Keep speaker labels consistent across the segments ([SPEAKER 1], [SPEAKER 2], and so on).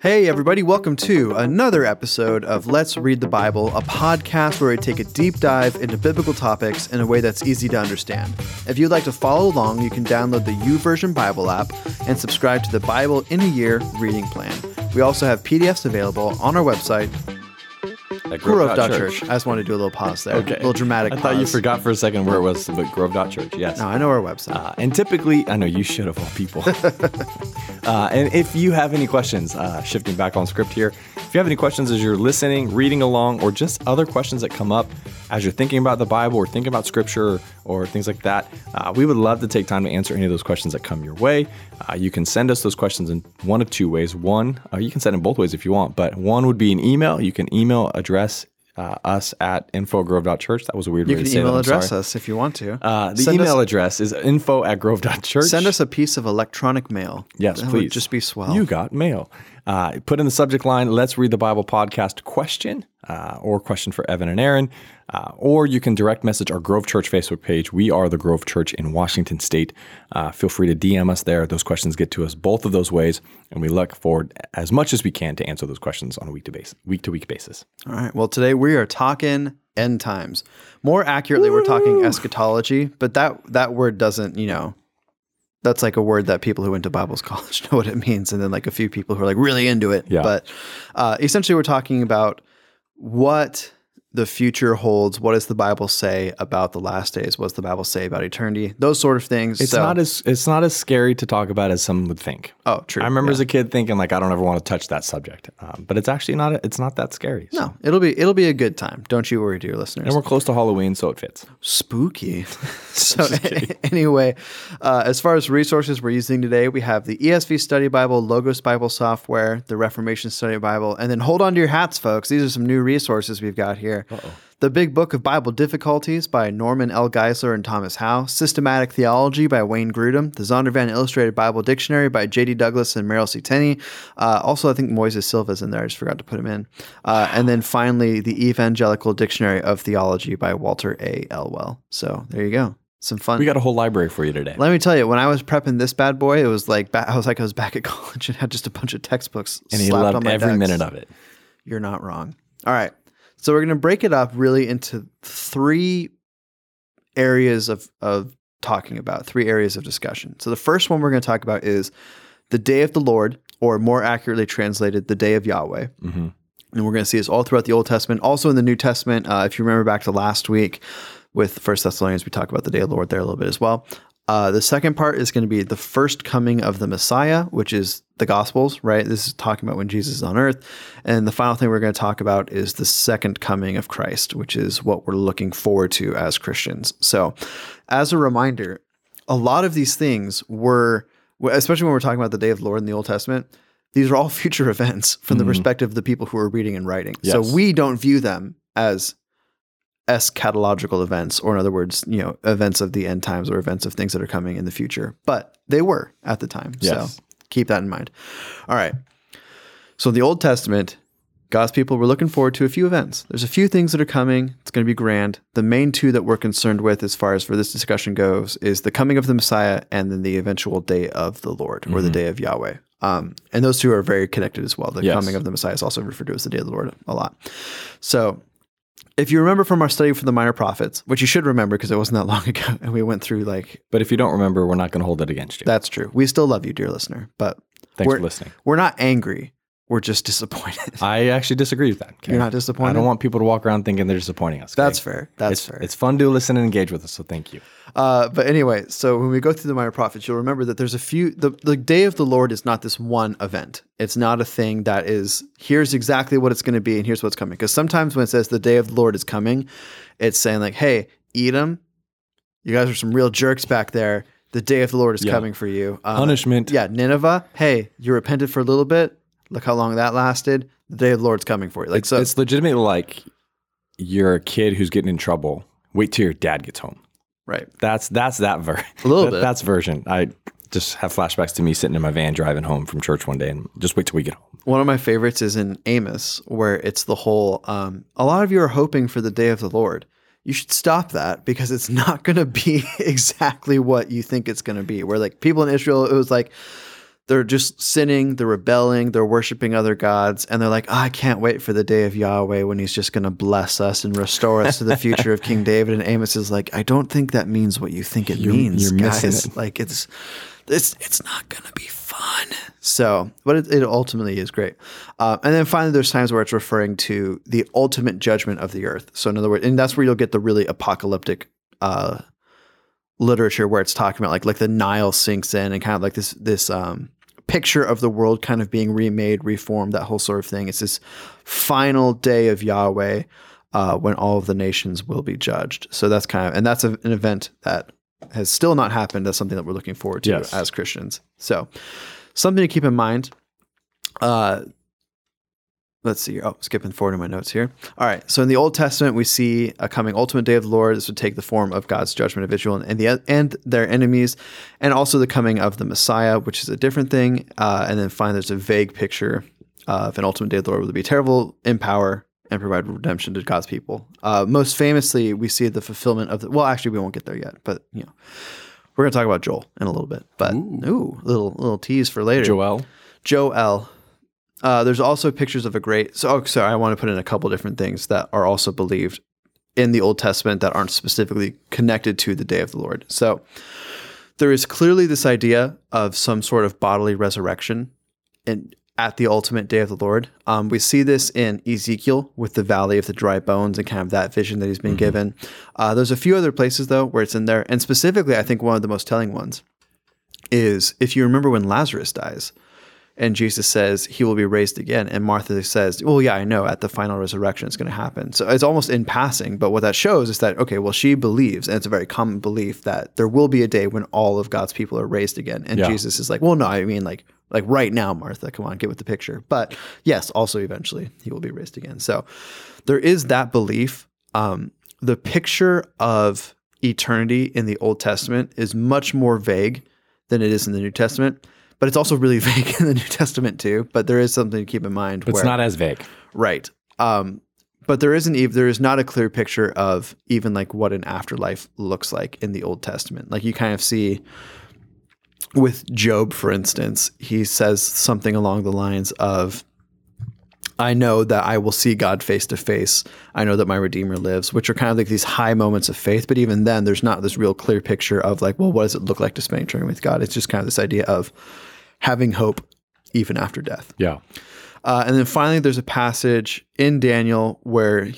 [SPEAKER 1] Hey, everybody, welcome to another episode of Let's Read the Bible, a podcast where we take a deep dive into biblical topics in a way that's easy to understand. If you'd like to follow along, you can download the YouVersion Bible app and subscribe to the Bible in a Year reading plan. We also have PDFs available on our website,
[SPEAKER 2] At
[SPEAKER 1] Grove.church. I just wanted to do a little pause there.
[SPEAKER 2] Okay.
[SPEAKER 1] A little dramatic
[SPEAKER 2] I thought you forgot for a second where it was, but Grove Church. yes.
[SPEAKER 1] No, I know our website.
[SPEAKER 2] Uh, and typically, I know you should have all people. uh, and if you have any questions, uh, shifting back on script here, if you have any questions as you're listening, reading along, or just other questions that come up as you're thinking about the Bible or thinking about scripture or things like that, uh, we would love to take time to answer any of those questions that come your way. Uh, you can send us those questions in one of two ways. One, uh, you can send them both ways if you want, but one would be an email. You can email address uh, us at infogrove.church. That was a weird
[SPEAKER 1] you
[SPEAKER 2] way
[SPEAKER 1] can
[SPEAKER 2] to say
[SPEAKER 1] email
[SPEAKER 2] that. I'm
[SPEAKER 1] address
[SPEAKER 2] sorry.
[SPEAKER 1] us if you want to.
[SPEAKER 2] Uh, the
[SPEAKER 1] Send us-
[SPEAKER 2] email address is info at grove.church.
[SPEAKER 1] Send us a piece of electronic mail.
[SPEAKER 2] Yes,
[SPEAKER 1] that
[SPEAKER 2] please.
[SPEAKER 1] Just be swell.
[SPEAKER 2] You got mail. Uh, put in the subject line, let's read the Bible podcast question uh, or question for Evan and Aaron. Uh, or you can direct message our Grove Church Facebook page. We are the Grove Church in Washington State. Uh, feel free to DM us there. Those questions get to us both of those ways. And we look forward as much as we can to answer those questions on a week to base, week to week basis.
[SPEAKER 1] All right. Well, today we are talking end times. More accurately, we're talking eschatology, but that that word doesn't, you know, that's like a word that people who went to Bible college know what it means, and then like a few people who are like really into it.
[SPEAKER 2] Yeah.
[SPEAKER 1] But uh, essentially, we're talking about what the future holds. What does the Bible say about the last days? What does the Bible say about eternity? Those sort of things.
[SPEAKER 2] It's
[SPEAKER 1] So-
[SPEAKER 2] not as it's not as scary to talk about as some would think.
[SPEAKER 1] Oh, true.
[SPEAKER 2] I remember
[SPEAKER 1] Yeah.
[SPEAKER 2] as a kid thinking like I don't ever want to touch that subject, um, but it's actually not. It's not that scary. So-
[SPEAKER 1] No, it'll be it'll be a good time. Don't you worry, dear listeners.
[SPEAKER 2] And we're close to Halloween, so it fits.
[SPEAKER 1] spooky. so anyway, uh, as far as resources we're using today, we have the ESV Study Bible, Logos Bible software, the Reformation Study Bible, and then hold on to your hats, folks. These are some new resources we've got here. The Big Book of Bible Difficulties by Norman L. Geisler and Thomas Howe, Systematic Theology by Wayne Grudem, the Zondervan Illustrated Bible Dictionary by J.D. Douglas and Merrill C. Tenney. Uh, also, I think Moises Silva's in there. I just forgot to put him in. Uh, and then finally, the Evangelical Dictionary of Theology by Walter A. Elwell. So there you go. Some fun.
[SPEAKER 2] We got a whole library for you today.
[SPEAKER 1] Let me tell you, when I was prepping this bad boy, it was like I was like I was back at college and had just a bunch of textbooks
[SPEAKER 2] and he
[SPEAKER 1] slapped on
[SPEAKER 2] loved
[SPEAKER 1] my
[SPEAKER 2] every
[SPEAKER 1] decks.
[SPEAKER 2] minute of it.
[SPEAKER 1] You're not wrong. All right. So we're going to break it up really into three areas of, of talking about, three areas of discussion. So the first one we're going to talk about is the day of the Lord, or more accurately translated, the day of Yahweh.
[SPEAKER 2] Mhm.
[SPEAKER 1] And we're going to see this all throughout the Old Testament, also in the New Testament. Uh, if you remember back to last week with First Thessalonians, we talked about the day of the Lord there a little bit as well. Uh, the second part is going to be the first coming of the Messiah, which is the Gospels, right? This is talking about when Jesus is on earth. And the final thing we're going to talk about is the second coming of Christ, which is what we're looking forward to as Christians. So, as a reminder, a lot of these things were, especially when we're talking about the day of the Lord in the Old Testament, these are all future events from the perspective of the people who are reading and writing. So we don't view them as eschatological events, or in other words, you know, events of the end times or events of things that are coming in the future. But they were at the time.
[SPEAKER 2] Yes.
[SPEAKER 1] So keep that in mind. All right. So in the Old Testament, God's people were looking forward to a few events. There's a few things that are coming. It's going to be grand. The main two that we're concerned with, as far as for this discussion goes, is the coming of the Messiah and then the eventual day of the Lord or the day of Yahweh. Um, and those two are very connected as well. The
[SPEAKER 2] Yes.
[SPEAKER 1] coming of the Messiah is also referred to as the day of the Lord a lot. So if you remember from our study for the minor prophets, which you should remember because it wasn't that long ago, and we went through like
[SPEAKER 2] But if you don't remember, we're not going to hold it against you.
[SPEAKER 1] that's true. We still love you, dear listener, but
[SPEAKER 2] Thanks
[SPEAKER 1] we're,
[SPEAKER 2] for listening.
[SPEAKER 1] We're not angry. We're just disappointed.
[SPEAKER 2] I actually disagree with that. okay?
[SPEAKER 1] You're not disappointed.
[SPEAKER 2] I don't want people to walk around thinking they're disappointing us. okay?
[SPEAKER 1] That's fair. That's
[SPEAKER 2] it's,
[SPEAKER 1] fair.
[SPEAKER 2] It's fun to listen and engage with us, so thank you.
[SPEAKER 1] Uh, but anyway, so when we go through the minor prophets, you'll remember that there's a few. The, the day of the Lord is not this one event. It's not a thing that is here's exactly what it's going to be and here's what's coming. Because sometimes when it says the day of the Lord is coming, it's saying like, hey, Edom, you guys are some real jerks back there. The day of the Lord is
[SPEAKER 2] Yeah.
[SPEAKER 1] coming for you. Um,
[SPEAKER 2] Punishment.
[SPEAKER 1] Yeah, Nineveh. Hey, you repented for a little bit. Look how long that lasted. The day of the Lord's coming for you. Like so,
[SPEAKER 2] it's legitimately like you're a kid who's getting in trouble. Wait till your dad gets home.
[SPEAKER 1] right.
[SPEAKER 2] That's that's that ver-
[SPEAKER 1] A little
[SPEAKER 2] that-
[SPEAKER 1] bit.
[SPEAKER 2] That's version. I just have flashbacks to me sitting in my van driving home from church one day and just wait till we get home.
[SPEAKER 1] One of my favorites is in Amos, where it's the whole. Um, a lot of you are hoping for the day of the Lord. You should stop that because it's not going to be exactly what you think it's going to be. Where like people in Israel, it was like they're just sinning, they're rebelling, they're worshiping other gods, and they're like, oh, I can't wait for the day of Yahweh when he's just going to bless us and restore us to the future of King David. And Amos is like, I don't think that means what you think it
[SPEAKER 2] You're-
[SPEAKER 1] means,
[SPEAKER 2] you're missing
[SPEAKER 1] guys.
[SPEAKER 2] it.
[SPEAKER 1] Like it's it's it's not going to be fun. So, but it, it ultimately is great. Uh, and then finally, there's times where it's referring to the ultimate judgment of the earth. So, in other words, and that's where you'll get the really apocalyptic uh, literature where it's talking about like like the Nile sinks in and kind of like this this um, picture of the world kind of being remade, reformed, that whole sort of thing. It's this final day of Yahweh uh, when all of the nations will be judged. So that's kind of and that's a, an event that has still not happened. That's something that we're looking forward to
[SPEAKER 2] Yes.
[SPEAKER 1] as Christians. So something to keep in mind. Uh, let's see. Oh, skipping forward in my notes here. All right. So in the Old Testament, we see a coming ultimate day of the Lord. This would take the form of God's judgment of Israel and the and their enemies, and also the coming of the Messiah, which is a different thing. Uh, and then finally, there's a vague picture of an ultimate day of the Lord will be terrible in power and provide redemption to God's people. Uh, most famously, we see the fulfillment of the. Well, actually, we won't get there yet, but you know. We're going to talk about Joel in a little bit, but ooh, little little tease for later.
[SPEAKER 2] Joel.
[SPEAKER 1] Joel. Uh, there's also pictures of a great. So, oh, sorry, I want to put in a couple different things that are also believed in the Old Testament that aren't specifically connected to the day of the Lord. So, there is clearly this idea of some sort of bodily resurrection in, at the ultimate day of the Lord. Um, we see this in Ezekiel with the valley of the dry bones and kind of that vision that he's been given. Uh, there's a few other places, though, where it's in there. And specifically, I think one of the most telling ones is if you remember when Lazarus dies and Jesus says he will be raised again. And Martha says, Well, yeah, I know at the final resurrection it's going to happen. So it's almost in passing. But what that shows is that, okay, well, she believes, and it's a very common belief that there will be a day when all of God's people are raised again. And
[SPEAKER 2] Yeah.
[SPEAKER 1] Jesus is like, Well, no, I mean, like, like right now, Martha, come on, get with the picture. But yes, also eventually he will be raised again. So there is that belief. Um, the picture of eternity in the Old Testament is much more vague than it is in the New Testament. But it's also really vague in the New Testament too. But there is something to keep in mind.
[SPEAKER 2] It's
[SPEAKER 1] where,
[SPEAKER 2] not as vague.
[SPEAKER 1] right. Um, but there isn't there is not a clear picture of even like what an afterlife looks like in the Old Testament. Like you kind of see with Job, for instance, he says something along the lines of, I know that I will see God face to face. I know that my Redeemer lives, which are kind of like these high moments of faith. But even then, there's not this real clear picture of like, well, what does it look like to spend eternity with God? It's just kind of this idea of having hope even after death.
[SPEAKER 2] Yeah.
[SPEAKER 1] Uh, and then finally, there's a passage in Daniel where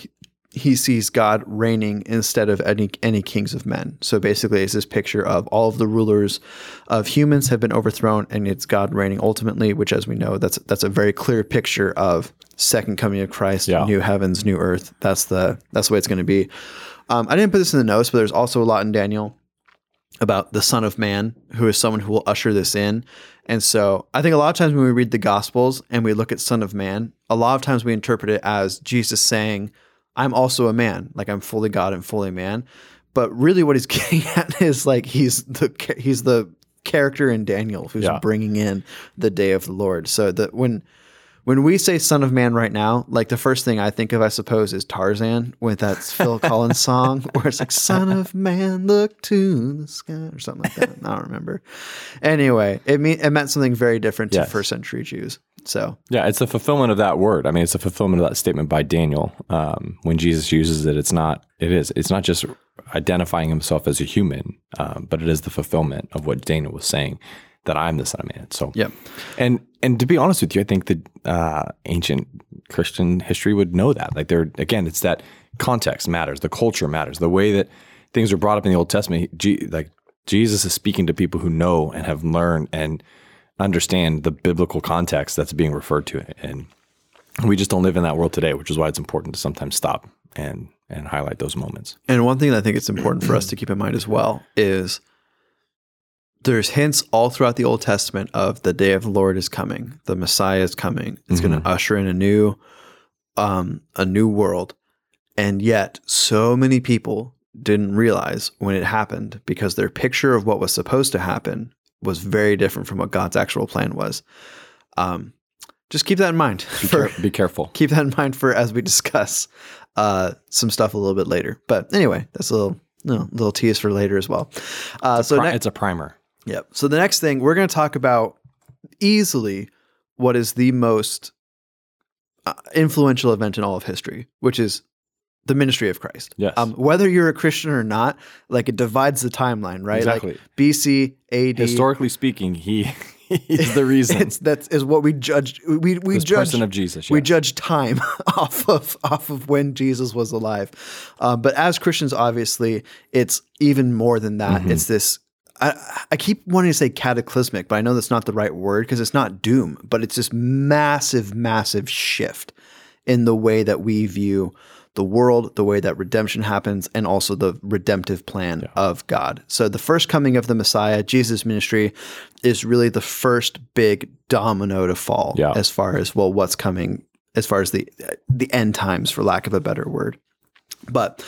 [SPEAKER 1] he, sees God reigning instead of any any kings of men. So basically, it's this picture of all of the rulers of humans have been overthrown, and it's God reigning ultimately. Which, as we know, that's that's a very clear picture of second coming of Christ,
[SPEAKER 2] Yeah.
[SPEAKER 1] new heavens, new earth. That's the that's the way it's going to be. Um, I didn't put this in the notes, but there's also a lot in Daniel about the Son of Man, who is someone who will usher this in. And so I think a lot of times when we read the Gospels and we look at Son of Man, a lot of times we interpret it as Jesus saying, I'm also a man, like I'm fully God and fully man. But really, what he's getting at is like he's the he's the character in Daniel who's
[SPEAKER 2] Yeah.
[SPEAKER 1] bringing in the day of the Lord. So that when when we say Son of Man right now, like the first thing I think of, I suppose, is Tarzan with that Phil Collins song where it's like Son of Man, look to the sky or something like that. I don't remember. Anyway, it mean it meant something very different to
[SPEAKER 2] Yes.
[SPEAKER 1] first century Jews. So
[SPEAKER 2] Yeah, it's a fulfillment of that word. I mean, it's a fulfillment of that statement by Daniel. Um, when Jesus uses it, it's not. It is. It's not just identifying himself as a human, um, but it is the fulfillment of what Daniel was saying that I'm the Son of Man. So,
[SPEAKER 1] Yep.
[SPEAKER 2] And and to be honest with you, I think that uh, ancient Christian history would know that. Like, there again, it's that context matters, the culture matters, the way that things are brought up in the Old Testament. G- like Jesus is speaking to people who know and have learned and understand the biblical context that's being referred to. And we just don't live in that world today which is why it's important to sometimes stop and and highlight those moments.
[SPEAKER 1] And one thing that I think it's important for us to keep in mind as well is there's hints all throughout the Old Testament of the day of the Lord is coming, the Messiah is coming. It's going to usher in a new, um, a new world, and yet so many people didn't realize when it happened because their picture of what was supposed to happen was very different from what God's actual plan was. Um, just keep that in mind.
[SPEAKER 2] be,
[SPEAKER 1] for-
[SPEAKER 2] care- be careful
[SPEAKER 1] keep that in mind for as we discuss uh, some stuff a little bit later. But anyway, that's a little no, little tease for later as well. Uh, so
[SPEAKER 2] Pri-
[SPEAKER 1] ne-
[SPEAKER 2] it's a primer
[SPEAKER 1] Yep. So the next thing we're going to talk about easily what is the most uh, influential event in all of history, which is the ministry of Christ.
[SPEAKER 2] Yes.
[SPEAKER 1] Um, whether you're a Christian or not, like it divides the timeline, right?
[SPEAKER 2] Exactly.
[SPEAKER 1] Like BC, AD.
[SPEAKER 2] Historically speaking, he is the reason.
[SPEAKER 1] it's that's is what we judge. We we
[SPEAKER 2] this
[SPEAKER 1] judge
[SPEAKER 2] person of Jesus.
[SPEAKER 1] we judge time off of off of when Jesus was alive. Uh, but as Christians, obviously, it's even more than that.
[SPEAKER 2] Mm-hmm.
[SPEAKER 1] It's this. I, I keep wanting to say cataclysmic, but I know that's not the right word because it's not doom, but it's this massive, massive shift in the way that we view the world, the way that redemption happens, and also the redemptive plan of God. So the first coming of the Messiah, Jesus' ministry, is really the first big domino to fall
[SPEAKER 2] Yeah.
[SPEAKER 1] as far as well what's coming as far as the the end times for lack of a better word. But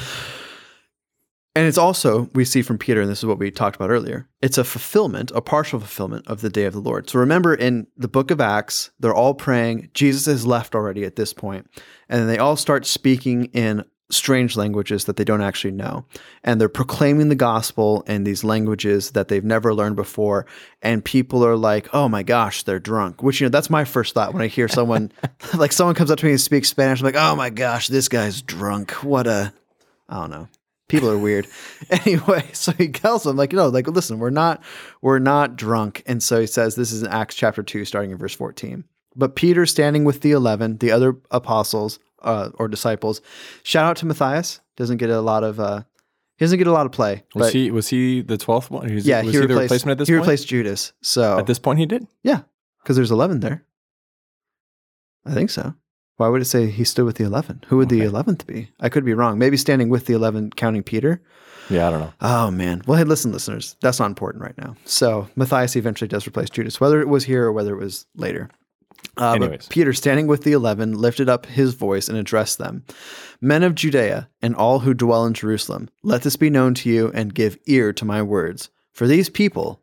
[SPEAKER 1] and it's also we see from Peter and this is what we talked about earlier. It's a fulfillment, a partial fulfillment of the day of the Lord. So remember in the book of Acts, they're all praying. Jesus has left already at this point, and then they all start speaking in strange languages that they don't actually know. And they're proclaiming the gospel in these languages that they've never learned before. And people are like, oh my gosh, they're drunk. Which, you know, that's my first thought when I hear someone, like someone comes up to me and speaks Spanish. I'm like, oh my gosh, this guy's drunk. What a, I don't know. People are weird. anyway, so he tells them, like, you know, like, listen, we're not, we're not drunk. And so he says, this is in Acts chapter 2, starting in verse 14. But Peter, standing with the 11, the other apostles uh, or disciples, shout out to Matthias. Doesn't get a lot of, uh, he doesn't get a lot of play.
[SPEAKER 2] was he was he the twelfth one? He was,
[SPEAKER 1] yeah,
[SPEAKER 2] was
[SPEAKER 1] he,
[SPEAKER 2] he, the
[SPEAKER 1] replaced,
[SPEAKER 2] replacement at this
[SPEAKER 1] he
[SPEAKER 2] point?
[SPEAKER 1] replaced Judas. So,
[SPEAKER 2] at this point, he did.
[SPEAKER 1] yeah, because there's 11 there. I think so. Why would it say he stood with the 11? Who would the 11th be? I could be wrong. Maybe standing with the 11, counting Peter.
[SPEAKER 2] Yeah, I don't know.
[SPEAKER 1] Oh man. Well, hey, listen, listeners, that's not important right now. So Matthias eventually does replace Judas, whether it was here or whether it was later. Uh, but Peter, standing with the eleven, lifted up his voice and addressed them Men of Judea and all who dwell in Jerusalem, let this be known to you and give ear to my words. For these people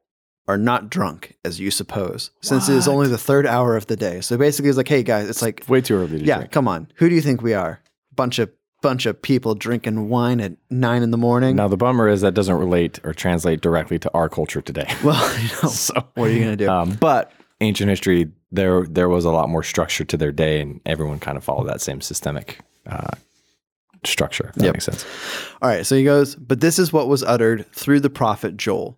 [SPEAKER 1] are not drunk as you suppose, since it is only the third hour of the day. So basically, it's like, hey guys, it's like,
[SPEAKER 2] Way too early to
[SPEAKER 1] yeah,
[SPEAKER 2] drink.
[SPEAKER 1] come on. Who do you think we are? Bunch of bunch of people drinking wine at nine in the morning.
[SPEAKER 2] Now the bummer is that doesn't relate or translate directly to our culture today.
[SPEAKER 1] Well, you know,
[SPEAKER 2] so
[SPEAKER 1] what are you gonna do?
[SPEAKER 2] Um, but ancient history, there there was a lot more structure to their day, and everyone kind of followed that same systemic uh, structure. If that
[SPEAKER 1] Yep.
[SPEAKER 2] makes sense.
[SPEAKER 1] All right, so he goes, but this is what was uttered through the prophet Joel.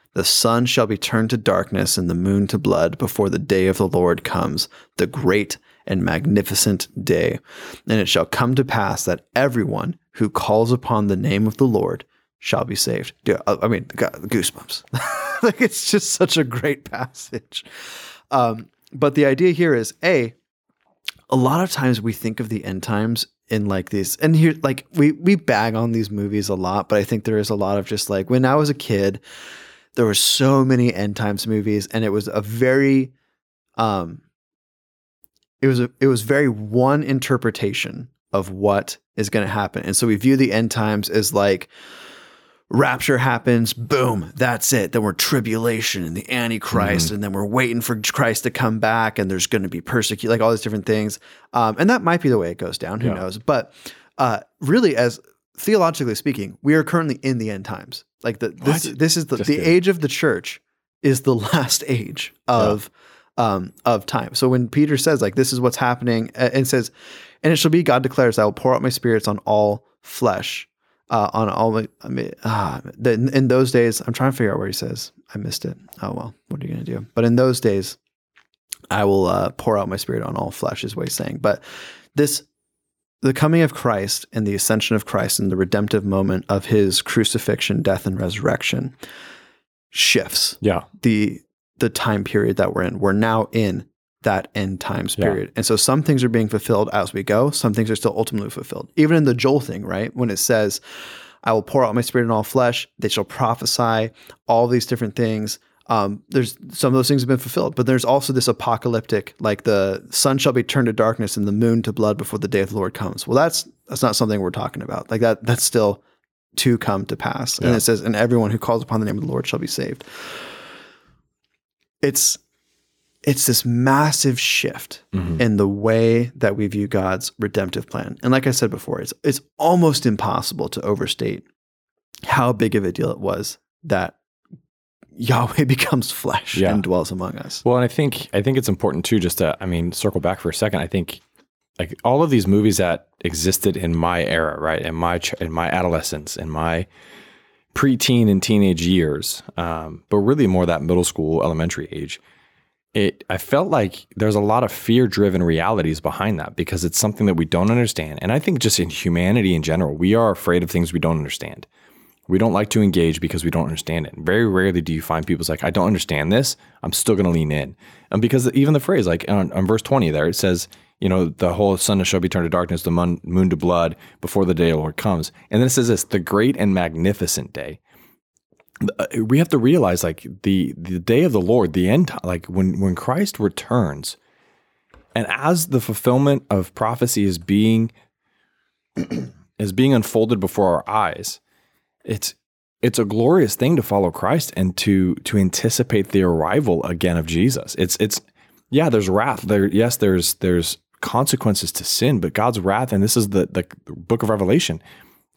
[SPEAKER 1] The sun shall be turned to darkness and the moon to blood before the day of the Lord comes, the great and magnificent day. And it shall come to pass that everyone who calls upon the name of the Lord shall be saved. I mean, goosebumps. like it's just such a great passage. Um, but the idea here is a a lot of times we think of the end times in like these and here like we we bag on these movies a lot but i think there is a lot of just like when i was a kid there were so many end times movies and it was a very um it was a it was very one interpretation of what is going to happen. And so we view the end times as like rapture happens boom that's it. Then we're tribulation and the antichrist and then we're waiting for christ to come back and there's going to be persecute like all these different things. Um, and that might be the way it goes down who
[SPEAKER 2] Yeah.
[SPEAKER 1] knows? But uh, really as theologically speaking we are currently in the end times like the this,
[SPEAKER 2] What?
[SPEAKER 1] this is the,
[SPEAKER 2] Just
[SPEAKER 1] the
[SPEAKER 2] kidding.
[SPEAKER 1] age of the church is the last age of um, of time so when peter says like this is what's happening uh, and says and it shall be god declares i will pour out my spirits on all flesh uh, on all my, I mean, ah, the, in, in those days, I'm trying to figure out where he says. I missed it. Oh well, what are you gonna do? But in those days, I will uh, pour out my spirit on all flesh, is what he's saying. But this, the coming of Christ and the ascension of Christ and the redemptive moment of his crucifixion, death, and resurrection shifts
[SPEAKER 2] Yeah.
[SPEAKER 1] the the time period that we're in. We're now in that end times
[SPEAKER 2] Yeah.
[SPEAKER 1] period. And so some things are being fulfilled as we go, some things are still ultimately fulfilled. Even in the Joel thing, right? When it says, I will pour out my spirit in all flesh, they shall prophesy, all these different things. Um, there's some of those things have been fulfilled, but there's also this apocalyptic, like the sun shall be turned to darkness and the moon to blood before the day of the Lord comes. Well, that's that's not something we're talking about. Like that, that's still to come to pass. And
[SPEAKER 2] Yeah.
[SPEAKER 1] it says, "And everyone who calls upon the name of the Lord shall be saved." It's it's this massive shift in the way that we view God's redemptive plan. And like I said before, it's it's almost impossible to overstate how big of a deal it was that Yahweh becomes flesh
[SPEAKER 2] Yeah.
[SPEAKER 1] and dwells among us.
[SPEAKER 2] Well, and I think I think it's important too, just to I mean, circle back for a second. I think like all of these movies that existed in my era, right, in my in my adolescence, in my preteen and teenage years, um, but really more that middle school, elementary age. It I felt like there's a lot of fear driven realities behind that because it's something that we don't understand, and I think just in humanity in general, we are afraid of things we don't understand. We don't like to engage because we don't understand it. Very rarely do you find people's like, I don't understand this. I'm still going to lean in. And because even the phrase, like on, on verse 20 there, it says, you know, the whole sun shall be turned to darkness, the moon, moon to blood before the day of the Lord comes. And then it says this, the great and magnificent day. Uh, We have to realize like the, the day of the Lord, the end, like when, when Christ returns and as the fulfillment of prophecy is being, is being unfolded before our eyes, it's it's a glorious thing to follow Christ and to to anticipate the arrival again of Jesus. It's it's yeah, there's wrath. There yes, there's there's consequences to sin, but God's wrath, and this is the the book of Revelation.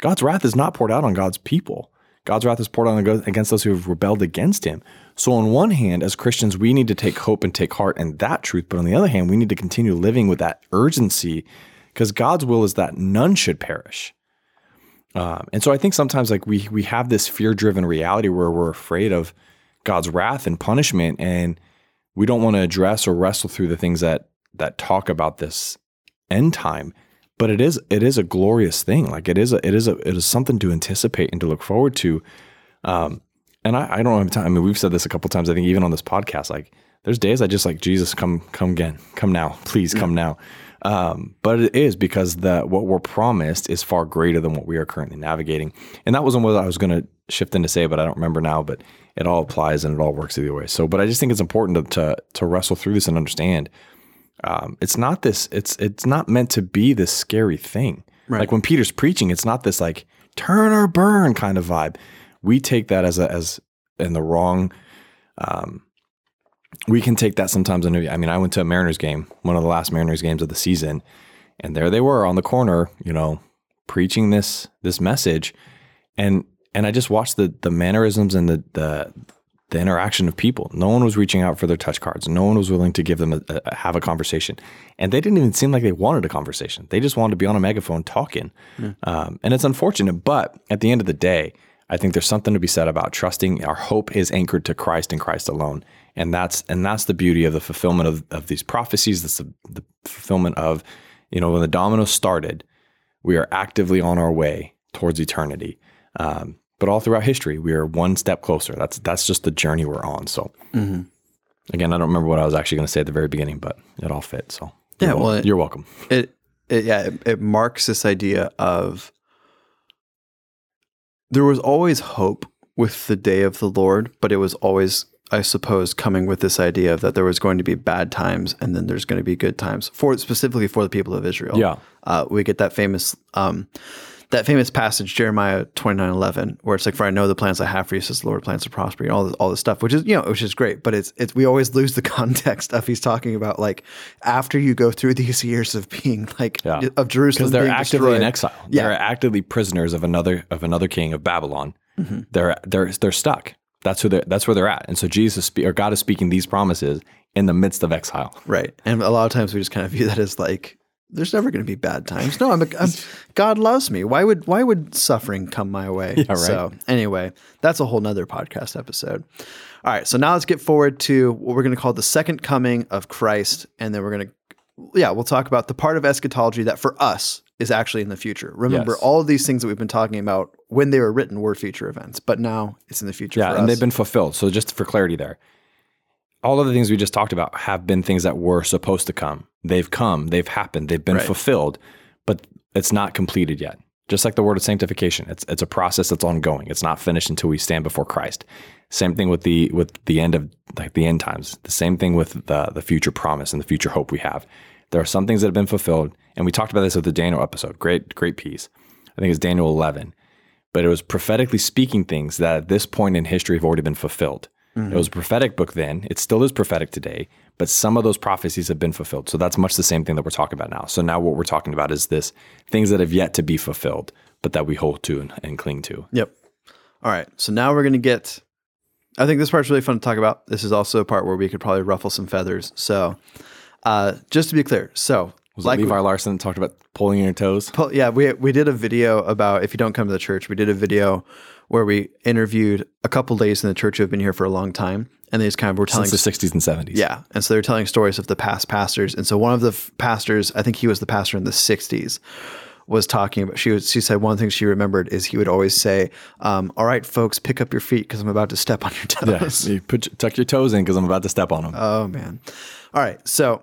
[SPEAKER 2] God's wrath is not poured out on God's people. God's wrath is poured out against those who have rebelled against him. So on one hand, as Christians, we need to take hope and take heart in that truth, but on the other hand, we need to continue living with that urgency because God's will is that none should perish. Um, and so I think sometimes like we we have this fear driven reality where we're afraid of God's wrath and punishment, and we don't want to address or wrestle through the things that that talk about this end time. But it is it is a glorious thing. Like it is a it is a it is something to anticipate and to look forward to. Um, and I, I don't have time. I mean, we've said this a couple times. I think even on this podcast, like there's days I just like Jesus, come come again, come now, please come now. Um, but it is because the what we're promised is far greater than what we are currently navigating. And that wasn't what I was going to shift in to say, but I don't remember now. But it all applies and it all works either way. So, but I just think it's important to to, to wrestle through this and understand. Um, it's not this. It's it's not meant to be this scary thing. Like when Peter's preaching, it's not this like turn or burn kind of vibe. We take that as a as in the wrong we can take that sometimes. in- I mean, I went to a Mariners game, one of the last Mariners games of the season, and there they were on the corner, you know, preaching this this message, and and I just watched the the mannerisms and the the the interaction of people. No one was reaching out for their touch cards. No one was willing to give them a, a have a conversation, and they didn't even seem like they wanted a conversation. They just wanted to be on a megaphone talking, um, and it's unfortunate. But at the end of the day, I think there's something to be said about trusting. Our hope is anchored to Christ and Christ alone, and that's and that's the beauty of the fulfillment of, of these prophecies. That's the, the fulfillment of, you know, when the dominoes started, we are actively on our way towards eternity. Um, but all throughout history, we are one step closer. That's that's just the journey we're on. So, again, I don't remember what I was actually going to say at the very beginning, but it all fit. So,
[SPEAKER 1] Yeah,
[SPEAKER 2] you're, wel-
[SPEAKER 1] well, it-
[SPEAKER 2] you're welcome.
[SPEAKER 1] it, it yeah it, it marks this idea of there was always hope with the day of the lord but it was always i suppose coming with this idea of that there was going to be bad times and then there's going to be good times for specifically for the people of israel
[SPEAKER 2] Yeah.
[SPEAKER 1] uh, we get that famous um, that famous passage Jeremiah twenty nine eleven where it's like for I know the plans I have for you says the Lord plans to prosper you all this all this stuff which is you know which is great but it's it's we always lose the context of he's talking about like after you go through these years of being like
[SPEAKER 2] Yeah.
[SPEAKER 1] of Jerusalem
[SPEAKER 2] because they're
[SPEAKER 1] being
[SPEAKER 2] actively in exile.
[SPEAKER 1] Yeah.
[SPEAKER 2] They're actively prisoners of another of another king of Babylon.
[SPEAKER 1] Mm-hmm.
[SPEAKER 2] They're they're they're stuck. That's who they're that's where they're at. And so Jesus or God is speaking these promises in the midst of exile.
[SPEAKER 1] right and a lot of times we just kind of view that as like there's never going to be bad times no I'm, a, I'm God loves me why would why would suffering come my way
[SPEAKER 2] right.
[SPEAKER 1] so anyway that's a whole nother podcast episode all right so now let's get forward to what we're going to call the second coming of Christ and then we're going to yeah we'll talk about the part of eschatology that for us is actually in the future remember
[SPEAKER 2] Yes.
[SPEAKER 1] all of these things that we've been talking about when they were written were future events but now it's in the future
[SPEAKER 2] Yeah, and they've been fulfilled. So just for clarity there. All of the things we just talked about have been things that were supposed to come. They've come, they've happened, they've been
[SPEAKER 1] Right.
[SPEAKER 2] fulfilled, but it's not completed yet. Just like the word of sanctification, it's it's a process that's ongoing. It's not finished until we stand before Christ. Same thing with the with the end of like the end times. The same thing with the the future promise and the future hope we have. There are some things that have been fulfilled, and we talked about this with the Daniel episode. Great great piece. I think it's Daniel 11, but it was prophetically speaking things that at this point in history have already been fulfilled. Mm-hmm. It was a prophetic book then. It still is prophetic today, but some of those prophecies have been fulfilled. So that's much the same thing that we're talking about now. So now what we're talking about is this things that have yet to be fulfilled, but that we hold to and, and cling to.
[SPEAKER 1] Yep. All right. So now we're going to get, I think this part's really fun to talk about. This is also a part where we could probably ruffle some feathers. So uh, just to be clear, so
[SPEAKER 2] was like Levi Larson talked about pulling your toes?
[SPEAKER 1] Pull, yeah, we we did a video about if you don't come to the church. We did a video where we interviewed a couple ladies in the church who have been here for a long time, and they just kind of were telling
[SPEAKER 2] Since the 60s and 70s.
[SPEAKER 1] Yeah, and so they're telling stories of the past pastors, and so one of the f- pastors, I think he was the pastor in the 60s, was talking about. She was, she said one thing she remembered is he would always say, um, "All right, folks, pick up your feet because I'm about to step on your toes."
[SPEAKER 2] Yeah, you put tuck your toes in because I'm about to step on them.
[SPEAKER 1] Oh man! All right, so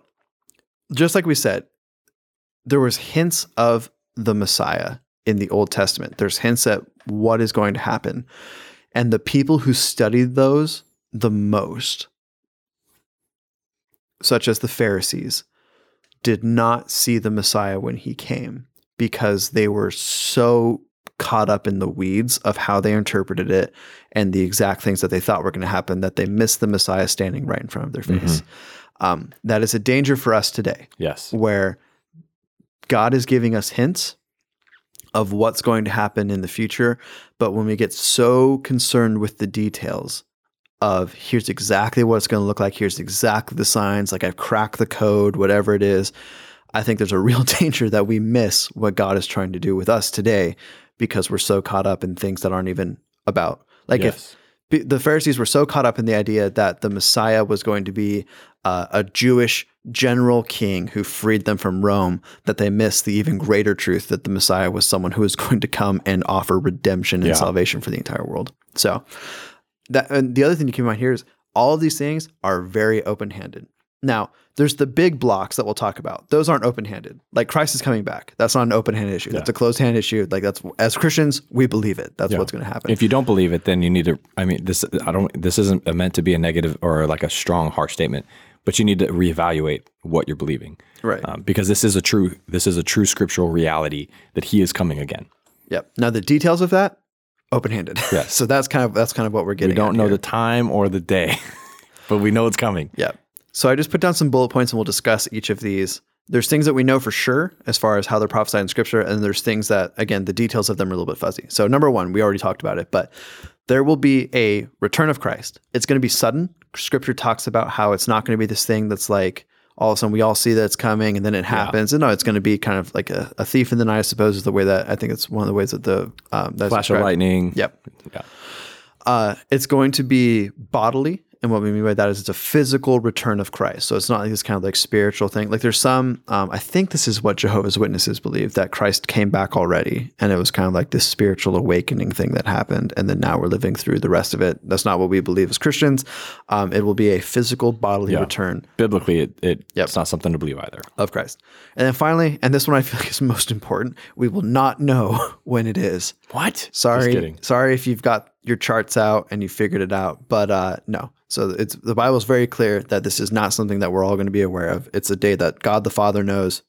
[SPEAKER 1] just like we said, there was hints of the Messiah in the Old Testament. There's hints at what is going to happen. And the people who studied those the most, such as the Pharisees, did not see the Messiah when he came because they were so caught up in the weeds of how they interpreted it and the exact things that they thought were going to happen that they missed the Messiah standing right in front of their face. Mm-hmm. Um, that is a danger for us today.
[SPEAKER 2] Yes.
[SPEAKER 1] Where God is giving us hints of what's going to happen in the future. But when we get so concerned with the details of here's exactly what it's going to look like, here's exactly the signs, like I've cracked the code, whatever it is, I think there's a real danger that we miss what God is trying to do with us today because we're so caught up in things that aren't even about. Like yes. if the Pharisees were so caught up in the idea that the Messiah was going to be uh, a Jewish general king who freed them from Rome that they missed the even greater truth that the Messiah was someone who was going to come and offer redemption and yeah. salvation for the entire world. So that and the other thing to keep in mind here is all of these things are very open-handed. Now, there's the big blocks that we'll talk about. Those aren't open-handed. Like Christ is coming back. That's not an open-handed issue. Yeah. That's a closed-hand issue. Like that's as Christians, we believe it. That's yeah. what's going to happen.
[SPEAKER 2] If you don't believe it, then you need to I mean this I don't this isn't meant to be a negative or like a strong harsh statement but you need to reevaluate what you're believing,
[SPEAKER 1] right? Um,
[SPEAKER 2] because this is a true this is a true scriptural reality that He is coming again.
[SPEAKER 1] Yep. Now the details of that, open handed.
[SPEAKER 2] Yes.
[SPEAKER 1] so that's kind of that's kind of what we're getting.
[SPEAKER 2] We don't know
[SPEAKER 1] here.
[SPEAKER 2] the time or the day, but we know it's coming.
[SPEAKER 1] Yep. So I just put down some bullet points and we'll discuss each of these. There's things that we know for sure as far as how they're prophesied in scripture, and there's things that, again, the details of them are a little bit fuzzy. So, number one, we already talked about it, but there will be a return of Christ. It's going to be sudden. Scripture talks about how it's not going to be this thing that's like all of a sudden we all see that it's coming and then it happens. Yeah. And no, it's going to be kind of like a, a, thief in the night, I suppose, is the way that I think it's one of the ways that the um,
[SPEAKER 2] that's flash described. of lightning.
[SPEAKER 1] Yep. Yeah. Uh, it's going to be bodily. And what we mean by that is it's a physical return of Christ. So it's not like this kind of like spiritual thing. Like there's some, um, I think this is what Jehovah's Witnesses believe that Christ came back already. And it was kind of like this spiritual awakening thing that happened. And then now we're living through the rest of it. That's not what we believe as Christians. Um, it will be a physical bodily yeah. return.
[SPEAKER 2] Biblically, it, it yep. it's not something to believe either.
[SPEAKER 1] Of Christ. And then finally, and this one I feel like is most important, we will not know when it is.
[SPEAKER 2] What?
[SPEAKER 1] Sorry. Sorry if you've got your charts out and you figured it out. But uh, no, so it's the Bible is very clear that this is not something that we're all going to be aware of. It's a day that God the Father knows.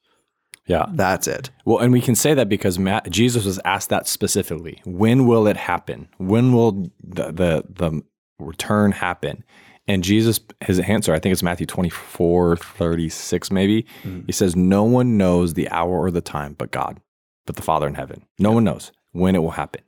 [SPEAKER 2] Yeah,
[SPEAKER 1] that's it.
[SPEAKER 2] Well, and we can say that because Matt, Jesus was asked that specifically. When will it happen? When will the the, the return happen? And Jesus, his answer, I think it's Matthew 24, 36, maybe. Mm. He says, No one knows the hour or the time but God, but the Father in heaven. No yeah. one knows when it will happen.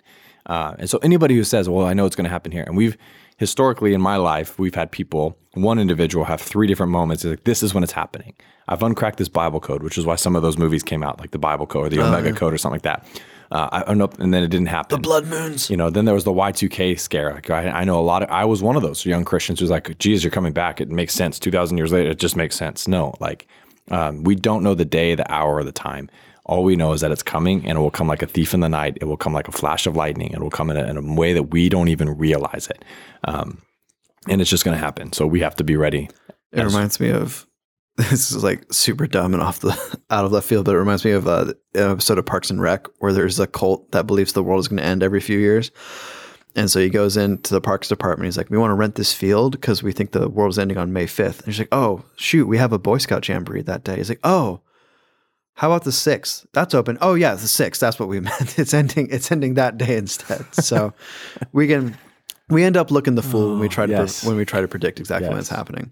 [SPEAKER 2] Uh, and so anybody who says, Well, I know it's going to happen here, and we've historically in my life, we've had people, one individual have three different moments. It's like, this is when it's happening. I've uncracked this Bible code, which is why some of those movies came out, like the Bible code or the oh, Omega yeah. code or something like that. Uh, I, oh, and then it didn't happen.
[SPEAKER 1] The blood moons.
[SPEAKER 2] You know, then there was the Y2K scare. Like I, I know a lot of, I was one of those young Christians who's like, geez, you're coming back. It makes sense. 2,000 years later, it just makes sense. No, like um, we don't know the day, the hour, or the time. All we know is that it's coming and it will come like a thief in the night. It will come like a flash of lightning. It will come in a, in a way that we don't even realize it. Um, and it's just going to happen. So we have to be ready.
[SPEAKER 1] It as, reminds me of this is like super dumb and off the out of left field, but it reminds me of uh, an episode of Parks and Rec where there's a cult that believes the world is going to end every few years. And so he goes into the parks department. He's like, "We want to rent this field because we think the world's ending on May 5th." And he's like, "Oh, shoot, we have a Boy Scout jamboree that day." He's like, "Oh, how about the 6th? That's open." "Oh, yeah, the 6th. That's what we meant. It's ending it's ending that day instead." So we can we end up looking the fool when we try to
[SPEAKER 2] yes.
[SPEAKER 1] when we try to predict exactly when it's happening.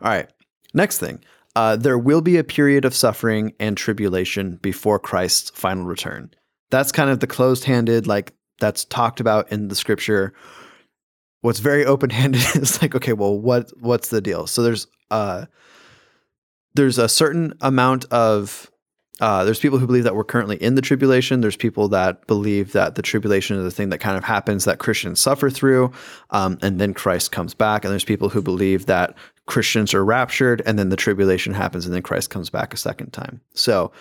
[SPEAKER 1] All right. Next thing. Uh, there will be a period of suffering and tribulation before Christ's final return. That's kind of the closed-handed, like that's talked about in the scripture. What's very open-handed is like, okay, well, what what's the deal? So there's uh there's a certain amount of uh, there's people who believe that we're currently in the tribulation. There's people that believe that the tribulation is the thing that kind of happens that Christians suffer through, um, and then Christ comes back. And there's people who believe that Christians are raptured, and then the tribulation happens, and then Christ comes back a second time. So,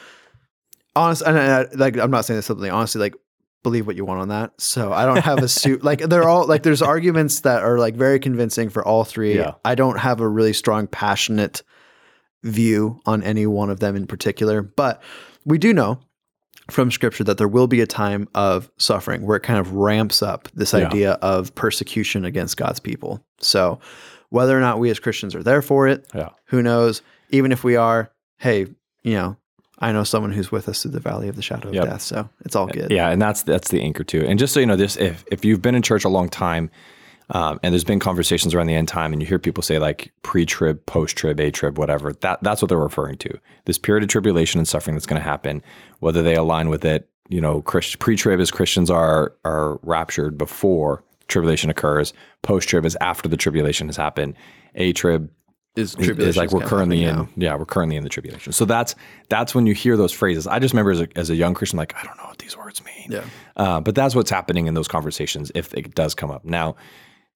[SPEAKER 1] honest, and I, like I'm not saying this simply. Honestly, like believe what you want on that. So I don't have a suit. like they're all like there's arguments that are like very convincing for all three.
[SPEAKER 2] Yeah.
[SPEAKER 1] I don't have a really strong, passionate view on any one of them in particular, but we do know from scripture that there will be a time of suffering where it kind of ramps up this
[SPEAKER 2] Yeah.
[SPEAKER 1] idea of persecution against God's people. So whether or not we as Christians are there for it,
[SPEAKER 2] Yeah.
[SPEAKER 1] who knows? Even if we are, hey, you know, I know someone who's with us through the valley of the shadow of
[SPEAKER 2] Yep.
[SPEAKER 1] death, so it's all good.
[SPEAKER 2] Yeah, and that's that's the anchor too. And just so you know, this if if you've been in church a long time, um, and there's been conversations around the end time, and you hear people say like pre-trib, post-trib, a-trib, whatever. That that's what they're referring to. This period of tribulation and suffering that's going to happen, whether they align with it. You know, Christ, pre-trib is Christians are are raptured before tribulation occurs. Post-trib is after the tribulation has happened. A-trib
[SPEAKER 1] Is
[SPEAKER 2] is- is like we're currently in yeah we're currently in the tribulation so that's that's when you hear those phrases i just remember as a, as a young christian like i don't know what these words mean
[SPEAKER 1] Yeah.
[SPEAKER 2] uh, but that's what's happening in those conversations if it does come up now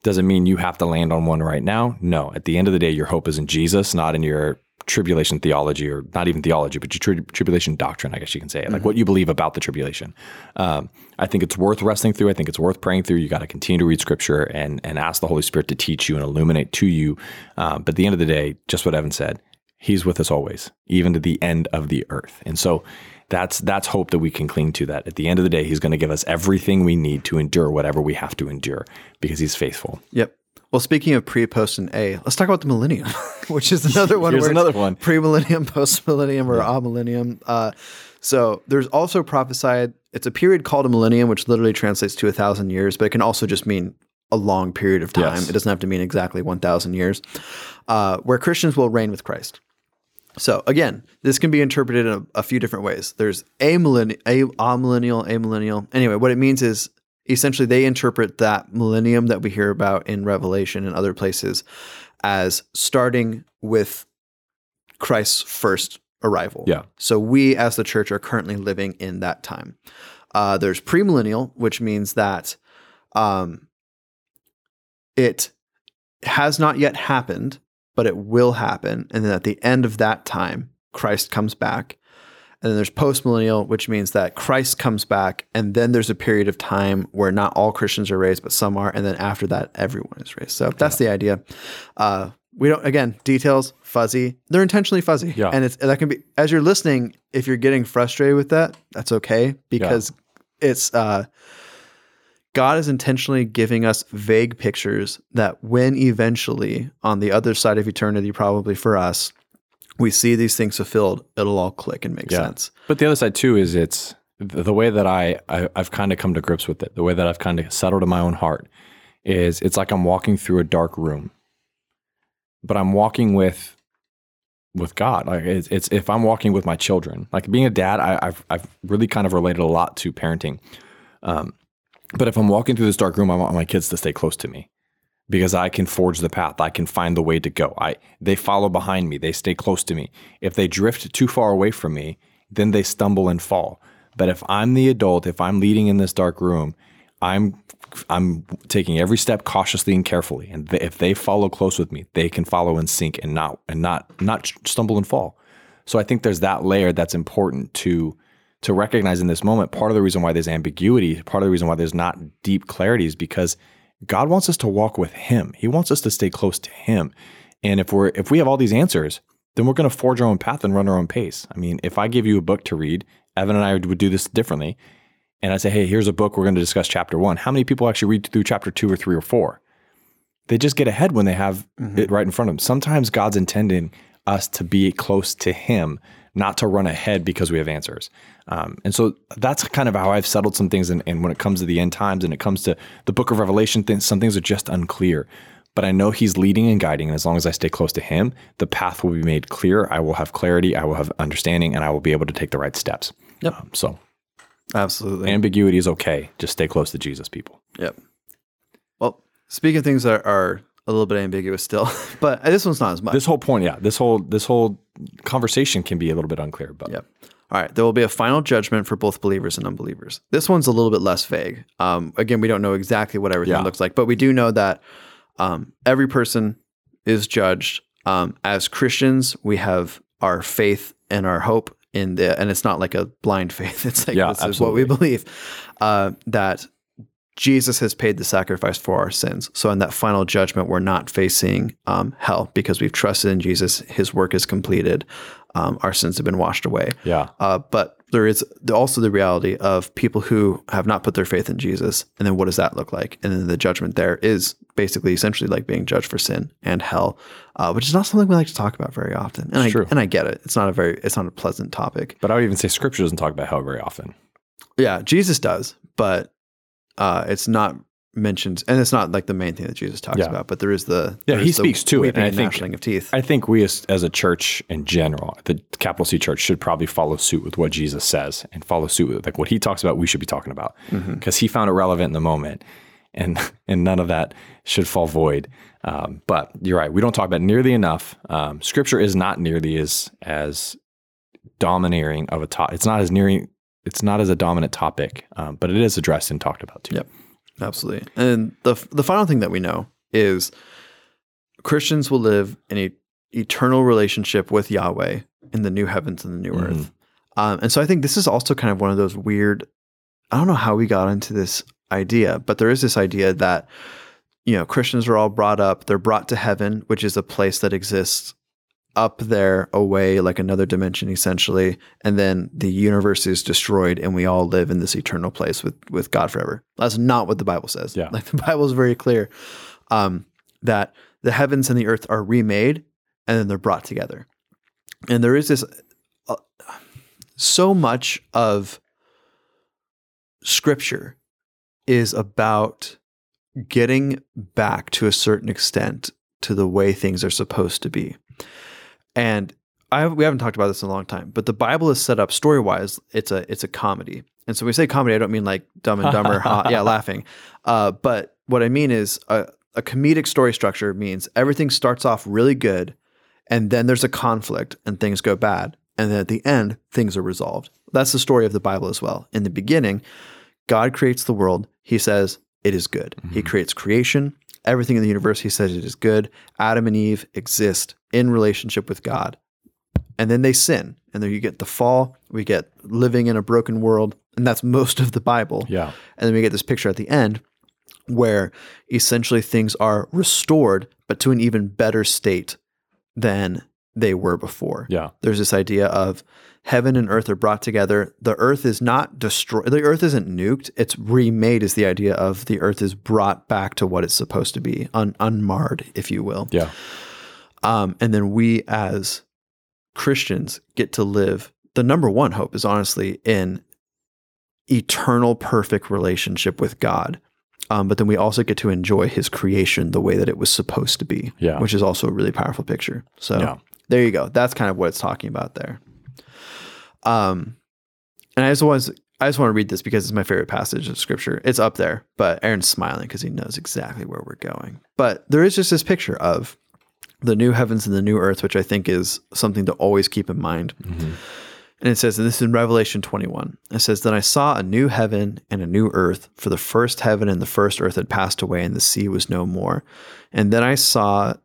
[SPEAKER 2] does it mean you have to land on one right now? No. At the end of the day your hope is in jesus not in your tribulation theology or not even theology but your tri- tribulation doctrine i guess you can say it like what you believe about the tribulation. Um, i think it's worth wrestling through. I think it's worth praying through. You got to continue to read scripture and and ask the holy spirit to teach you and illuminate to you. Um, but at the end of the day just what evan said he's with us always even to the end of the earth. And so that's that's hope that we can cling to that at the end of the day he's going to give us everything we need to endure whatever we have to endure because he's faithful
[SPEAKER 1] Yep. Well, speaking of pre, post, and A, let's talk about the millennium, which is another one.
[SPEAKER 2] Here's another one.
[SPEAKER 1] Pre-millennium, post-millennium, or amillennium. Uh, so there's also prophesied. It's a period called a millennium, which literally translates to a thousand years, but it can also just mean a long period of time.
[SPEAKER 2] Yes.
[SPEAKER 1] It doesn't have to mean exactly one thousand years, uh, where Christians will reign with Christ. So again, this can be interpreted in a, a few different ways. There's a millennial, a amillennial, a millennial. Anyway, what it means is essentially they interpret that millennium that we hear about in Revelation and other places as starting with Christ's first arrival.
[SPEAKER 2] Yeah.
[SPEAKER 1] So we as the church are currently living in that time. Uh, there's premillennial, which means that um, it has not yet happened, but it will happen. And then at the end of that time, Christ comes back. And then there's postmillennial, which means that Christ comes back, and then there's a period of time where not all Christians are raised, but some are, and then after that, everyone is raised. So that's the idea. Uh, we don't again details fuzzy. They're intentionally fuzzy,
[SPEAKER 2] Yeah.
[SPEAKER 1] and it's that can be as you're listening. If you're getting frustrated with that, that's okay because it's uh, God is intentionally giving us vague pictures that when eventually on the other side of eternity, probably for us, we see these things fulfilled, it'll all click and make
[SPEAKER 2] Yeah.
[SPEAKER 1] sense.
[SPEAKER 2] But the other side too is it's the way that I, I I've kind of come to grips with it. The way that I've kind of settled in my own heart is it's like I'm walking through a dark room, but I'm walking with with God. Like it's, it's if I'm walking with my children. Like being a dad, I, I've I've really kind of related a lot to parenting. Um, but if I'm walking through this dark room, I want my kids to stay close to me because I can forge the path. I can find the way to go. I they follow behind me. They stay close to me. If they drift too far away from me, then they stumble and fall. But if I'm the adult, if I'm leading in this dark room, I'm I'm taking every step cautiously and carefully. And if they follow close with me, they can follow and sync and not and not not stumble and fall. So I think there's that layer that's important to to recognize in this moment. Part of the reason why there's ambiguity, part of the reason why there's not deep clarity is because God wants us to walk with him. He wants us to stay close to him. And if we're if we have all these answers, then we're going to forge our own path and run our own pace. I mean, if I give you a book to read, Evan and I would do this differently. And I say, hey, here's a book. We're going to discuss chapter one. How many people actually read through chapter two or three or four? They just get ahead when they have mm-hmm. it right in front of them. Sometimes God's intending us to be close to Him, not to run ahead because we have answers. Um, and so that's kind of how I've settled some things. And, and, when it comes to the end times and it comes to the book of Revelation, things, some things are just unclear. But I know He's leading and guiding. And as long as I stay close to Him, the path will be made clear. I will have clarity, I will have understanding, and I will be able to take the right steps.
[SPEAKER 1] Yep. Um,
[SPEAKER 2] so
[SPEAKER 1] absolutely.
[SPEAKER 2] Ambiguity is okay. Just stay close to Jesus, people.
[SPEAKER 1] Yep. Well, speaking of things that are a little bit ambiguous still, but this one's not as much.
[SPEAKER 2] This whole point, yeah, this whole this whole conversation can be a little bit unclear, but
[SPEAKER 1] yep. All right, there will be a final judgment for both believers and unbelievers. This one's a little bit less vague. Um, again, we don't know exactly what everything yeah. looks like, but we do know that um, every person is judged. Um, as Christians, we have our faith and our hope in the, and it's not like a blind faith. It's like
[SPEAKER 2] yeah,
[SPEAKER 1] this
[SPEAKER 2] absolutely.
[SPEAKER 1] is what we believe. Uh, that Jesus has paid the sacrifice for our sins. So in that final judgment, we're not facing um, hell because we've trusted in Jesus. His work is completed. Um, our sins have been washed away.
[SPEAKER 2] Yeah.
[SPEAKER 1] Uh, but there is also the reality of people who have not put their faith in Jesus. And then what does that look like? And then the judgment there is basically essentially like being judged for sin and hell, uh, which is not something we like to talk about very often. And I,
[SPEAKER 2] true.
[SPEAKER 1] and I get it. It's not a very, it's not a pleasant topic.
[SPEAKER 2] But I would even say scripture doesn't talk about hell very often.
[SPEAKER 1] Yeah, Jesus does, but uh, it's not mentioned, and it's not like the main thing that Jesus talks yeah. about. But there is the
[SPEAKER 2] yeah he speaks to it, and I think
[SPEAKER 1] of teeth.
[SPEAKER 2] I think we as, as a church in general, the capital C church, should probably follow suit with what Jesus says and follow suit with like what he talks about. We should be talking about because mm-hmm. he found it relevant in the moment, and and none of that should fall void. Um, but you're right, we don't talk about nearly enough. Um, scripture is not nearly as as domineering of a topic. It's not as nearing it's not as a dominant topic, um, but it is addressed and talked about too.
[SPEAKER 1] Yep, absolutely. And the the final thing that we know is Christians will live in a eternal relationship with Yahweh in the new heavens and the new mm-hmm. earth. Um, and so I think this is also kind of one of those weird. I don't know how we got into this idea, but there is this idea that you know Christians are all brought up. They're brought to heaven, which is a place that exists up there away like another dimension essentially and then the universe is destroyed and we all live in this eternal place with with god forever. That's not what the bible says.
[SPEAKER 2] Yeah.
[SPEAKER 1] Like the bible is very clear um, that the heavens and the earth are remade and then they're brought together. And there is this uh, so much of scripture is about getting back to a certain extent to the way things are supposed to be and I we haven't talked about this in a long time, but the Bible is set up story wise. It's a it's a comedy, and so when we say comedy, I don't mean like Dumb and Dumber, yeah, laughing. Uh, but what I mean is a, a comedic story structure means everything starts off really good, and then there's a conflict and things go bad, and then at the end things are resolved. That's the story of the Bible as well. In the beginning, God creates the world. He says it is good. Mm-hmm. He creates creation everything in the universe. He says it is good. Adam and Eve exist in relationship with God. And then they sin. And then you get the fall. We get living in a broken world. And that's most of the Bible.
[SPEAKER 2] Yeah.
[SPEAKER 1] And then we get this picture at the end where essentially things are restored, but to an even better state than they were before.
[SPEAKER 2] Yeah.
[SPEAKER 1] There's this idea of heaven and earth are brought together. The earth is not destroyed. The earth isn't nuked. It's remade is the idea of the earth is brought back to what it's supposed to be, un- unmarred, if you will.
[SPEAKER 2] Yeah.
[SPEAKER 1] Um, and then we as Christians get to live. The number one hope is honestly in eternal perfect relationship with God. Um, but then we also get to enjoy his creation the way that it was supposed to be,
[SPEAKER 2] yeah.
[SPEAKER 1] which is also a really powerful picture. So yeah. There you go. That's kind of what it's talking about there. Um, and I just was I just want to read this because it's my favorite passage of scripture. It's up there, but Aaron's smiling because he knows exactly where we're going. But there is just this picture of the new heavens and the new earth, which I think is something to always keep in mind. Mm-hmm. And it says, and this is in Revelation 21. It says, Then I saw a new heaven and a new earth, for the first heaven and the first earth had passed away, and the sea was no more. And then I saw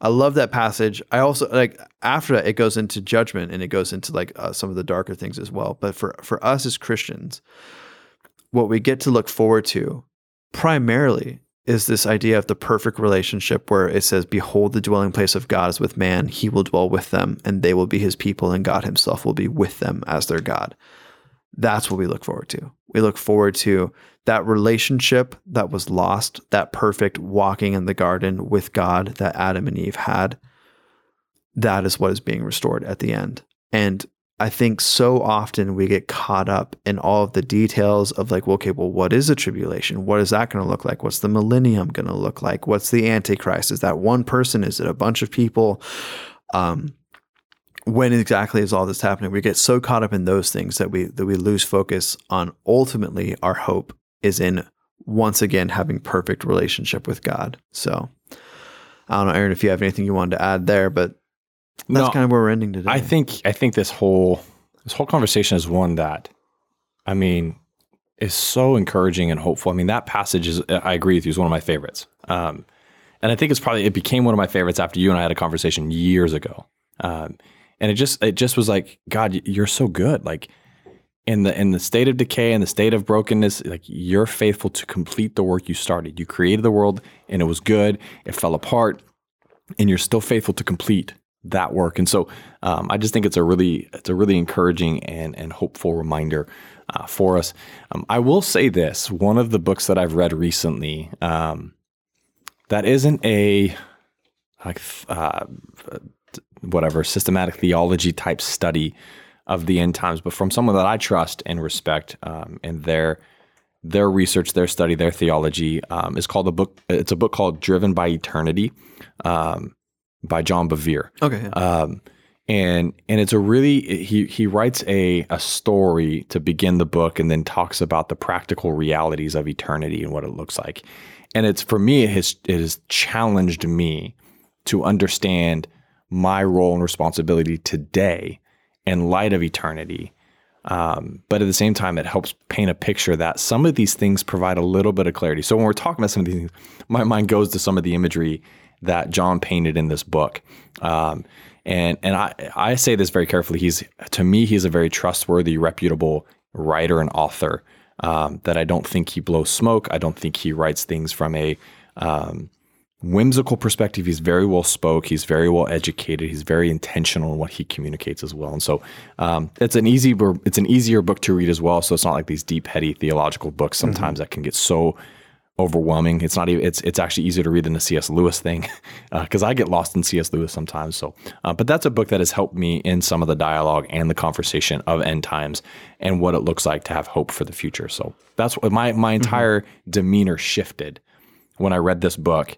[SPEAKER 1] I love that passage. I also like after that it goes into judgment and it goes into like uh, some of the darker things as well. But for for us as Christians, what we get to look forward to primarily is this idea of the perfect relationship where it says, Behold, the dwelling place of God is with man. He will dwell with them, and they will be his people, and God himself will be with them as their God. That's what we look forward to. We look forward to that relationship that was lost, that perfect walking in the garden with God that Adam and Eve had. That is what is being restored at the end. And I think so often we get caught up in all of the details of like, well, okay, well, what is a tribulation? What is that going to look like? What's the millennium going to look like? What's the Antichrist? Is that one person? Is it a bunch of people? Um, when exactly is all this happening? We get so caught up in those things that we that we lose focus on ultimately our hope is in once again having perfect relationship with God. So I don't know, Aaron, if you have anything you wanted to add there, but that's no, kind of where we're ending today.
[SPEAKER 2] I think I think this whole this whole conversation is one that I mean is so encouraging and hopeful. I mean that passage is I agree with you is one of my favorites. Um, and I think it's probably it became one of my favorites after you and I had a conversation years ago. Um, and it just it just was like God, you're so good. Like in the in the state of decay and the state of brokenness, like you're faithful to complete the work you started. You created the world and it was good. It fell apart, and you're still faithful to complete that work. And so um, I just think it's a really it's a really encouraging and and hopeful reminder uh, for us. Um, I will say this: one of the books that I've read recently um, that isn't a like uh, whatever systematic theology type study of the end times, but from someone that I trust and respect um, and their their research, their study, their theology um, is called a book. It's a book called Driven by Eternity. Um, by John Bevere.
[SPEAKER 1] Okay. Yeah. Um,
[SPEAKER 2] and and it's a really he he writes a a story to begin the book and then talks about the practical realities of eternity and what it looks like. And it's for me it has it has challenged me to understand my role and responsibility today in light of eternity. Um, but at the same time, it helps paint a picture that some of these things provide a little bit of clarity. So when we're talking about some of these things, my mind goes to some of the imagery that John painted in this book. Um, and and I I say this very carefully. He's to me he's a very trustworthy, reputable writer and author. Um, that I don't think he blows smoke. I don't think he writes things from a um, whimsical perspective. He's very well spoke. He's very well educated. He's very intentional in what he communicates as well. And so um, it's an easy it's an easier book to read as well. So it's not like these deep, heady theological books sometimes mm-hmm. that can get so overwhelming. It's not even. It's it's actually easier to read than the C.S. Lewis thing, because uh, I get lost in C.S. Lewis sometimes. So, uh, but that's a book that has helped me in some of the dialogue and the conversation of end times and what it looks like to have hope for the future. So that's what my my mm-hmm. entire mm-hmm. demeanor shifted when I read this book,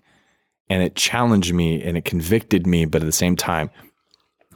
[SPEAKER 2] and it challenged me and it convicted me, but at the same time,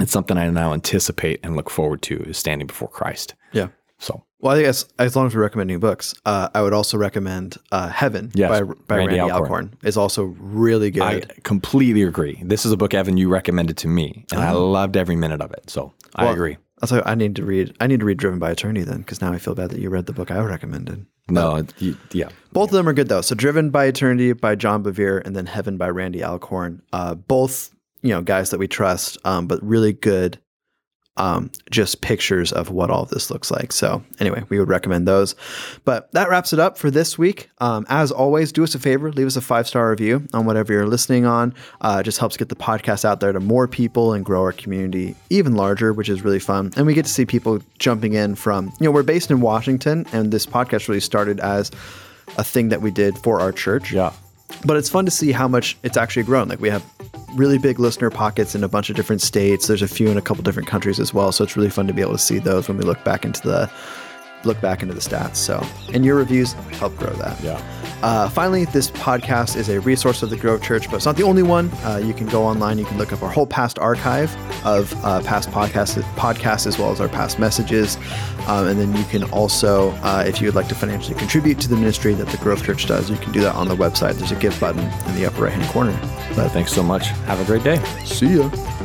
[SPEAKER 2] it's something I now anticipate and look forward to is standing before Christ.
[SPEAKER 1] Yeah.
[SPEAKER 2] So
[SPEAKER 1] well, I guess as long as we're recommending books, uh, I would also recommend uh, Heaven
[SPEAKER 2] yes,
[SPEAKER 1] by, by Randy, Randy Alcorn. Alcorn. is also really good. I
[SPEAKER 2] completely agree. This is a book, Evan, you recommended to me, and I uh-huh. loved every minute of it. So well, I agree.
[SPEAKER 1] Also, I need to read. I need to read Driven by Eternity then, because now I feel bad that you read the book I recommended.
[SPEAKER 2] No, yeah.
[SPEAKER 1] Both of them are good though. So Driven by Eternity by John Bevere, and then Heaven by Randy Alcorn. Uh, both you know guys that we trust, um, but really good um, just pictures of what all of this looks like. So, anyway, we would recommend those. But that wraps it up for this week. Um, as always, do us a favor, leave us a five star review on whatever you're listening on. Uh, it just helps get the podcast out there to more people and grow our community even larger, which is really fun. And we get to see people jumping in from, you know, we're based in Washington, and this podcast really started as a thing that we did for our church.
[SPEAKER 2] Yeah.
[SPEAKER 1] But it's fun to see how much it's actually grown. Like we have really big listener pockets in a bunch of different states. There's a few in a couple different countries as well. So it's really fun to be able to see those when we look back into the look back into the stats. So, and your reviews help grow that.
[SPEAKER 2] Yeah.
[SPEAKER 1] Uh, finally, this podcast is a resource of the Grove Church, but it's not the only one. Uh, you can go online, you can look up our whole past archive of uh, past podcasts, podcasts as well as our past messages, um, and then you can also, uh, if you would like to financially contribute to the ministry that the Grove Church does, you can do that on the website. There's a give button in the upper right hand corner.
[SPEAKER 2] But thanks so much. Have a great day.
[SPEAKER 1] See ya.